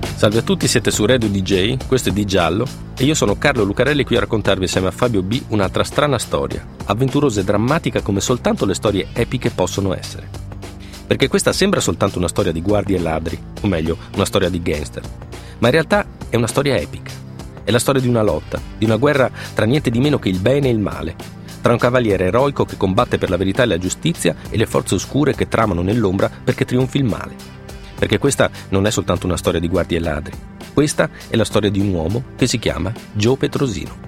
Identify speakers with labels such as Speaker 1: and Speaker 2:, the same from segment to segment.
Speaker 1: Salve a tutti, siete su Radio DJ, questo è Di Giallo e io sono Carlo Lucarelli qui a raccontarvi insieme a Fabio B un'altra strana storia, avventurosa e drammatica come soltanto le storie epiche possono essere. Perché questa sembra soltanto una storia di guardie e ladri, o meglio, una storia di gangster, ma in realtà è una storia epica. È la storia di una lotta, di una guerra tra niente di meno che il bene e il male, tra un cavaliere eroico che combatte per la verità e la giustizia e le forze oscure che tramano nell'ombra perché trionfi il male. Perché questa non è soltanto una storia di guardie e ladri, questa è la storia di un uomo che si chiama Joe Petrosino.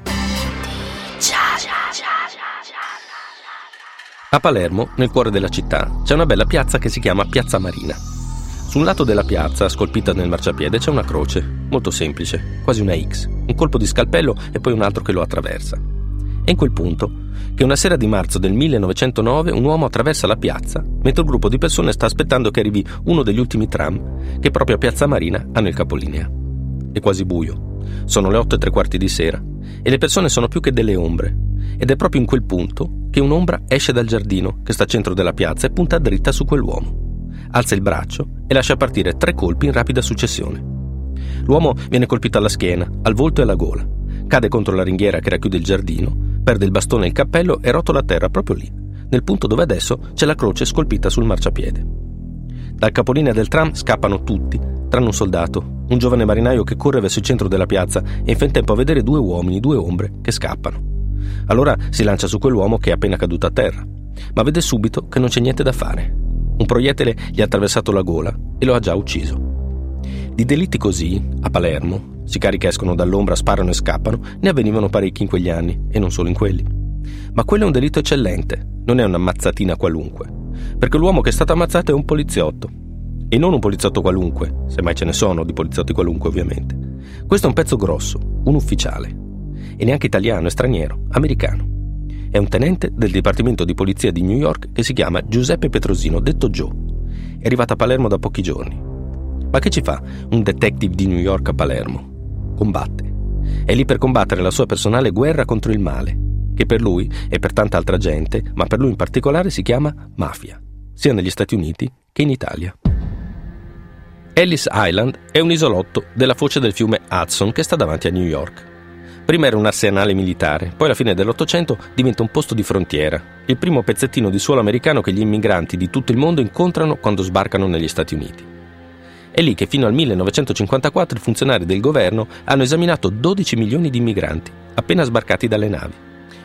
Speaker 1: A Palermo, nel cuore della città, c'è una bella piazza che si chiama Piazza Marina. Su un lato della piazza, scolpita nel marciapiede, c'è una croce, molto semplice, quasi una X, un colpo di scalpello e poi un altro che lo attraversa. È in quel punto che una sera di marzo del 1909 un uomo attraversa la piazza mentre un gruppo di persone sta aspettando che arrivi uno degli ultimi tram che proprio a Piazza Marina hanno il capolinea. È quasi buio. Sono le otto e tre quarti di sera e le persone sono più che delle ombre. Ed è proprio in quel punto che un'ombra esce dal giardino che sta al centro della piazza e punta dritta su quell'uomo. Alza il braccio e lascia partire tre colpi in rapida successione. L'uomo viene colpito alla schiena, al volto e alla gola. Cade contro la ringhiera che racchiude il giardino, perde il bastone e il cappello e rotola a terra proprio lì, nel punto dove adesso c'è la croce scolpita sul marciapiede. Dal capolinea del tram scappano tutti, tranne un soldato, un giovane marinaio che corre verso il centro della piazza e in tempo a vedere due uomini, due ombre, che scappano. Allora si lancia su quell'uomo che è appena caduto a terra, ma vede subito che non c'è niente da fare. Un proiettile gli ha attraversato la gola e lo ha già ucciso. Di delitti così, a Palermo, sicari che escono dall'ombra, sparano e scappano, ne avvenivano parecchi in quegli anni, e non solo in quelli. Ma quello è un delitto eccellente, non è un'ammazzatina qualunque, perché l'uomo che è stato ammazzato è un poliziotto. E non un poliziotto qualunque, se mai ce ne sono di poliziotti qualunque ovviamente. Questo è un pezzo grosso, un ufficiale. E neanche italiano, è straniero, americano. È un tenente del Dipartimento di Polizia di New York che si chiama Giuseppe Petrosino, detto Joe. È arrivato a Palermo da pochi giorni. Ma che ci fa un detective di New York a Palermo? Combatte. È lì per combattere la sua personale guerra contro il male, che per lui e per tanta altra gente, ma per lui in particolare si chiama mafia, sia negli Stati Uniti che in Italia. Ellis Island è un isolotto della foce del fiume Hudson che sta davanti a New York. Prima era un arsenale militare, poi alla fine dell'Ottocento diventa un posto di frontiera, il primo pezzettino di suolo americano che gli immigranti di tutto il mondo incontrano quando sbarcano negli Stati Uniti. È lì che fino al 1954 i funzionari del governo hanno esaminato 12 milioni di immigranti appena sbarcati dalle navi.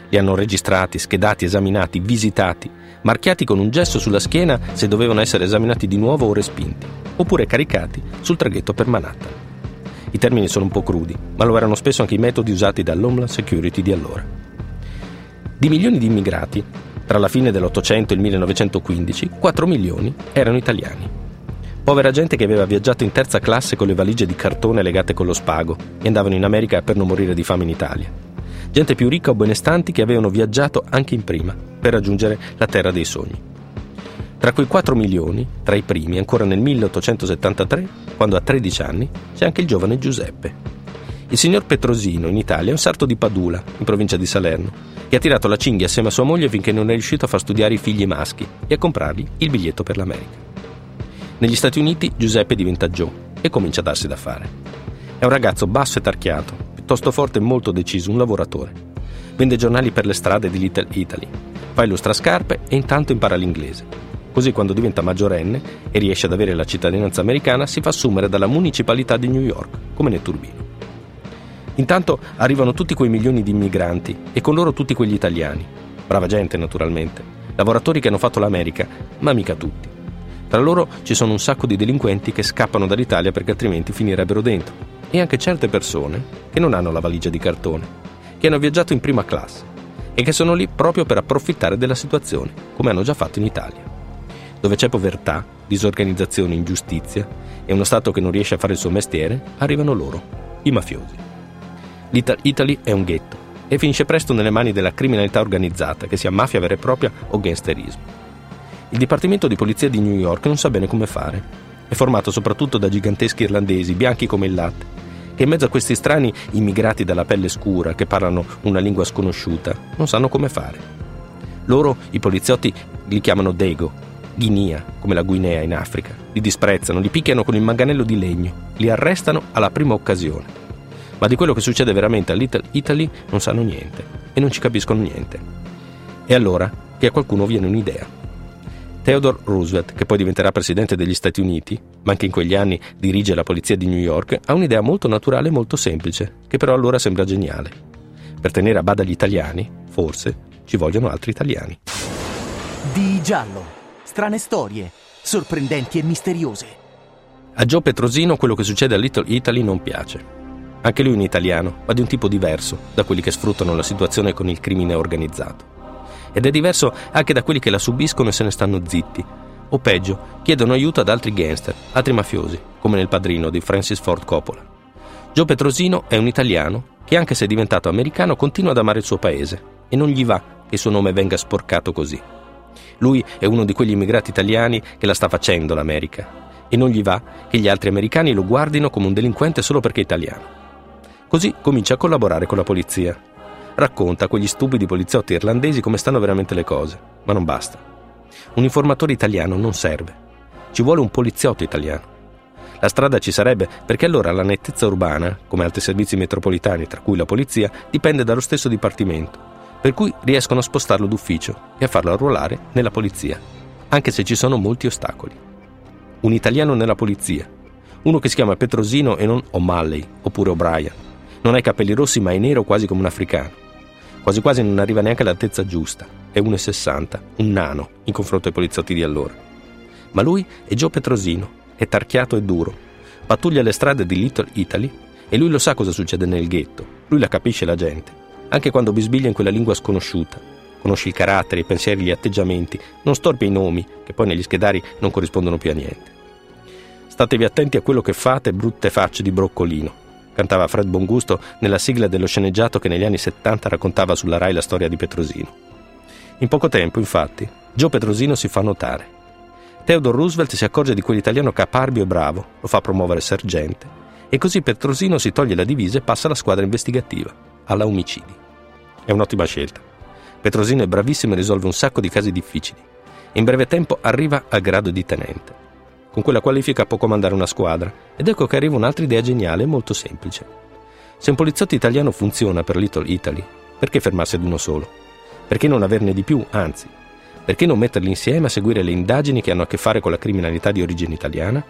Speaker 1: Li hanno registrati, schedati, esaminati, visitati, marchiati con un gesso sulla schiena se dovevano essere esaminati di nuovo o respinti, oppure caricati sul traghetto per Manhattan. I termini sono un po' crudi, ma lo erano spesso anche i metodi usati dall'Homeland Security di allora. Di milioni di immigrati, tra la fine dell'Ottocento e il 1915, 4 milioni erano italiani. Povera gente che aveva viaggiato in terza classe con le valigie di cartone legate con lo spago e andavano in America per non morire di fame in Italia. Gente più ricca o benestanti che avevano viaggiato anche in prima per raggiungere la terra dei sogni. Tra quei 4 milioni, tra i primi, ancora nel 1873, quando ha 13 anni, c'è anche il giovane Giuseppe. Il signor Petrosino in Italia è un sarto di Padula, in provincia di Salerno, che ha tirato la cinghia assieme a sua moglie finché non è riuscito a far studiare i figli maschi e a comprargli il biglietto per l'America. Negli Stati Uniti Giuseppe diventa Joe e comincia a darsi da fare. È un ragazzo basso e tarchiato, piuttosto forte e molto deciso, un lavoratore. Vende giornali per le strade di Little Italy, fa illustrascarpe e intanto impara l'inglese. Così quando diventa maggiorenne e riesce ad avere la cittadinanza americana si fa assumere dalla municipalità di New York come netturbino. Intanto arrivano tutti quei milioni di immigranti e con loro tutti quegli italiani. Brava gente naturalmente, lavoratori che hanno fatto l'America, ma mica tutti. Tra loro ci sono un sacco di delinquenti che scappano dall'Italia perché altrimenti finirebbero dentro. E anche certe persone che non hanno la valigia di cartone, che hanno viaggiato in prima classe e che sono lì proprio per approfittare della situazione, come hanno già fatto in Italia. Dove c'è povertà, disorganizzazione, ingiustizia e uno Stato che non riesce a fare il suo mestiere, arrivano loro, i mafiosi. L'Italy è un ghetto, e finisce presto nelle mani della criminalità organizzata, che sia mafia vera e propria o gangsterismo. Il Dipartimento di Polizia di New York non sa bene come fare. È formato soprattutto da giganteschi irlandesi, bianchi come il latte, che in mezzo a questi strani immigrati dalla pelle scura, che parlano una lingua sconosciuta, non sanno come fare. Loro, i poliziotti, li chiamano Dego, Guinea, come la Guinea in Africa. Li disprezzano, li picchiano con il manganello di legno, li arrestano alla prima occasione. Ma di quello che succede veramente a Little Italy non sanno niente e non ci capiscono niente. E allora che a qualcuno viene un'idea. Theodore Roosevelt, che poi diventerà presidente degli Stati Uniti, ma anche in quegli anni dirige la polizia di New York, ha un'idea molto naturale e molto semplice, che però allora sembra geniale. Per tenere a bada gli italiani, forse, ci vogliono altri italiani.
Speaker 2: Di giallo. Strane storie, sorprendenti e misteriose.
Speaker 1: A Joe Petrosino quello che succede a Little Italy non piace. Anche lui è un italiano, ma di un tipo diverso da quelli che sfruttano la situazione con il crimine organizzato ed è diverso anche da quelli che la subiscono e se ne stanno zitti. O peggio, chiedono aiuto ad altri gangster, altri mafiosi, come nel padrino di Francis Ford Coppola. Joe Petrosino è un italiano che anche se è diventato americano continua ad amare il suo paese e non gli va che il suo nome venga sporcato così. Lui è uno di quegli immigrati italiani che la sta facendo l'America e non gli va che gli altri americani lo guardino come un delinquente solo perché è italiano. Così comincia a collaborare con la polizia racconta a quegli stupidi poliziotti irlandesi come stanno veramente le cose, ma non basta. Un informatore italiano non serve. Ci vuole un poliziotto italiano. La strada ci sarebbe perché allora la nettezza urbana, come altri servizi metropolitani, tra cui la polizia, dipende dallo stesso dipartimento, per cui riescono a spostarlo d'ufficio e a farlo arruolare nella polizia, anche se ci sono molti ostacoli. Un italiano nella polizia, uno che si chiama Petrosino e non O'Malley oppure O'Brien. Non ha i capelli rossi ma è nero quasi come un africano. Quasi quasi non arriva neanche all'altezza giusta, è 1,60, un nano in confronto ai poliziotti di allora. Ma lui è Joe Petrosino, è tarchiato e duro, pattuglia le strade di Little Italy e lui lo sa cosa succede nel ghetto, lui la capisce la gente, anche quando bisbiglia in quella lingua sconosciuta. Conosce il carattere, i pensieri, gli atteggiamenti, non storpia i nomi, che poi negli schedari non corrispondono più a niente. Statevi attenti a quello che fate, brutte facce di broccolino cantava Fred Bongusto nella sigla dello sceneggiato che negli anni 70 raccontava sulla RAI la storia di Petrosino. In poco tempo, infatti, Joe Petrosino si fa notare. Theodore Roosevelt si accorge di quell'italiano caparbio e bravo, lo fa promuovere sergente, e così Petrosino si toglie la divisa e passa alla squadra investigativa, alla omicidi. È un'ottima scelta. Petrosino è bravissimo e risolve un sacco di casi difficili. In breve tempo arriva al grado di tenente. Con quella qualifica può comandare una squadra ed ecco che arriva un'altra idea geniale e molto semplice. Se un poliziotto italiano funziona per Little Italy, perché fermarsi ad uno solo? Perché non averne di più, anzi? Perché non metterli insieme a seguire le indagini che hanno a che fare con la criminalità di origine italiana?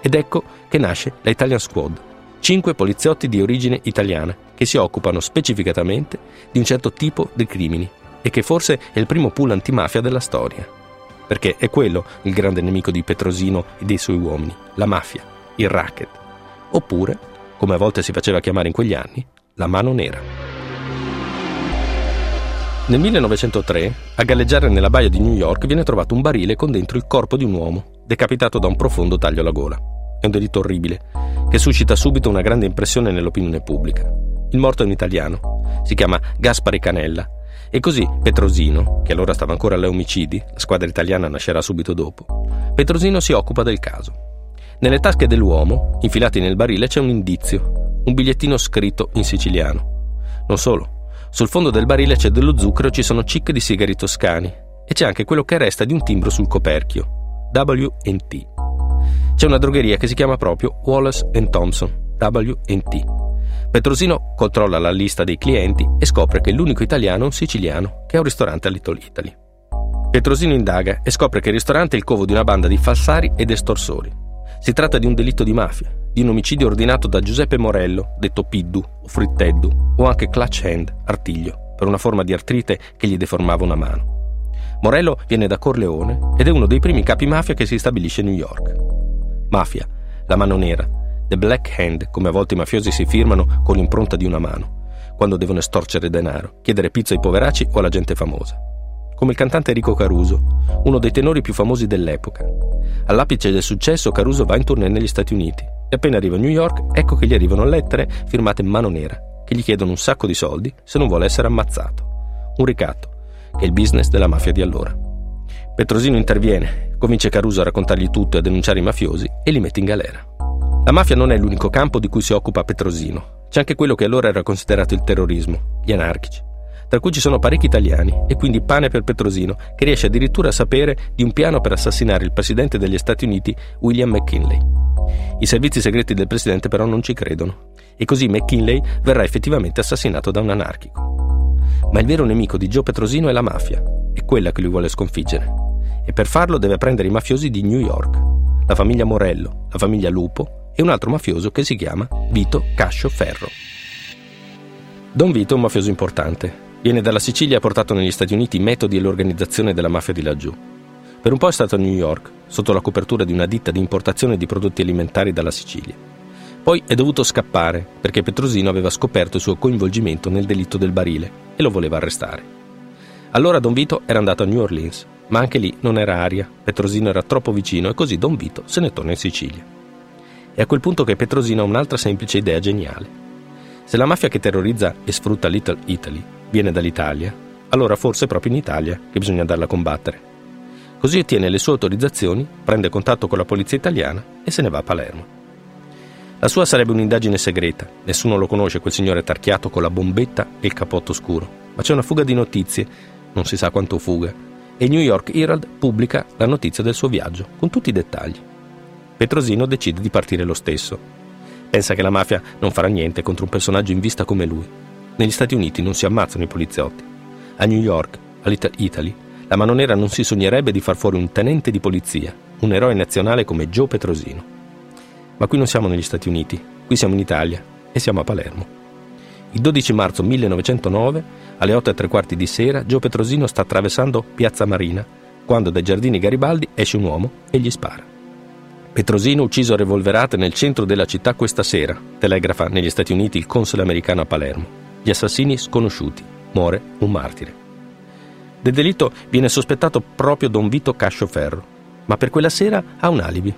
Speaker 1: Ed ecco che nasce la Italian Squad, cinque poliziotti di origine italiana che si occupano specificatamente di un certo tipo di crimini e che forse è il primo pool antimafia della storia perché è quello il grande nemico di Petrosino e dei suoi uomini, la mafia, il racket, oppure, come a volte si faceva chiamare in quegli anni, la mano nera. Nel 1903, a galleggiare nella baia di New York, viene trovato un barile con dentro il corpo di un uomo, decapitato da un profondo taglio alla gola. È un delitto orribile, che suscita subito una grande impressione nell'opinione pubblica. Il morto è un italiano, si chiama Gaspare Canella e così Petrosino, che allora stava ancora alle omicidi, la squadra italiana nascerà subito dopo, Petrosino si occupa del caso. Nelle tasche dell'uomo, infilati nel barile, c'è un indizio, un bigliettino scritto in siciliano. Non solo, sul fondo del barile c'è dello zucchero e ci sono cicche di sigari toscani e c'è anche quello che resta di un timbro sul coperchio, WT. C'è una drogheria che si chiama proprio Wallace Thompson, WT Petrosino controlla la lista dei clienti e scopre che l'unico italiano è un siciliano che ha un ristorante a Little Italy. Petrosino indaga e scopre che il ristorante è il covo di una banda di falsari ed estorsori. Si tratta di un delitto di mafia, di un omicidio ordinato da Giuseppe Morello, detto Piddu o Fritteddu, o anche Clutch Hand, artiglio, per una forma di artrite che gli deformava una mano. Morello viene da Corleone ed è uno dei primi capi mafia che si stabilisce a New York. Mafia, la mano nera, The Black Hand, come a volte i mafiosi si firmano con l'impronta di una mano, quando devono estorcere denaro, chiedere pizza ai poveracci o alla gente famosa. Come il cantante Enrico Caruso, uno dei tenori più famosi dell'epoca. All'apice del successo Caruso va in tournée negli Stati Uniti e appena arriva a New York ecco che gli arrivano lettere firmate in mano nera, che gli chiedono un sacco di soldi se non vuole essere ammazzato. Un ricatto, che è il business della mafia di allora. Petrosino interviene, convince Caruso a raccontargli tutto e a denunciare i mafiosi e li mette in galera. La mafia non è l'unico campo di cui si occupa Petrosino, c'è anche quello che allora era considerato il terrorismo, gli anarchici, tra cui ci sono parecchi italiani e quindi pane per Petrosino, che riesce addirittura a sapere di un piano per assassinare il presidente degli Stati Uniti, William McKinley. I servizi segreti del presidente però non ci credono e così McKinley verrà effettivamente assassinato da un anarchico. Ma il vero nemico di Joe Petrosino è la mafia, è quella che lui vuole sconfiggere e per farlo deve prendere i mafiosi di New York, la famiglia Morello, la famiglia Lupo e un altro mafioso che si chiama Vito Cascio Ferro. Don Vito è un mafioso importante. Viene dalla Sicilia e ha portato negli Stati Uniti i metodi e l'organizzazione della mafia di laggiù. Per un po' è stato a New York, sotto la copertura di una ditta di importazione di prodotti alimentari dalla Sicilia. Poi è dovuto scappare perché Petrosino aveva scoperto il suo coinvolgimento nel delitto del barile e lo voleva arrestare. Allora Don Vito era andato a New Orleans ma anche lì non era aria, Petrosino era troppo vicino e così Don Vito se ne torna in Sicilia. È a quel punto che Petrosino ha un'altra semplice idea geniale. Se la mafia che terrorizza e sfrutta Little Italy viene dall'Italia, allora forse è proprio in Italia che bisogna andarla a combattere. Così ottiene le sue autorizzazioni, prende contatto con la polizia italiana e se ne va a Palermo. La sua sarebbe un'indagine segreta, nessuno lo conosce quel signore tarchiato con la bombetta e il capotto scuro, ma c'è una fuga di notizie, non si sa quanto fuga, e il New York Herald pubblica la notizia del suo viaggio, con tutti i dettagli. Petrosino decide di partire lo stesso. Pensa che la mafia non farà niente contro un personaggio in vista come lui. Negli Stati Uniti non si ammazzano i poliziotti. A New York, a Little Italy, la mano nera non si sognerebbe di far fuori un tenente di polizia, un eroe nazionale come Joe Petrosino. Ma qui non siamo negli Stati Uniti, qui siamo in Italia e siamo a Palermo. Il 12 marzo 1909, alle 8 e tre quarti di sera, Gio Petrosino sta attraversando Piazza Marina, quando dai giardini Garibaldi esce un uomo e gli spara. Petrosino ucciso a revolverate nel centro della città questa sera, telegrafa negli Stati Uniti il console americano a Palermo. Gli assassini sconosciuti. Muore un martire. Del delitto viene sospettato proprio Don Vito Cascioferro, ma per quella sera ha un alibi.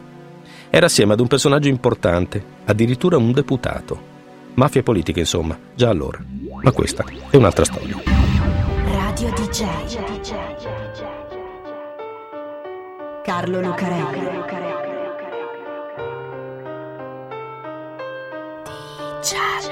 Speaker 1: Era assieme ad un personaggio importante, addirittura un deputato, Mafia politica, insomma, già allora. Ma questa è un'altra storia.
Speaker 3: Radio DJ. Carlo Lucarelli. DJ.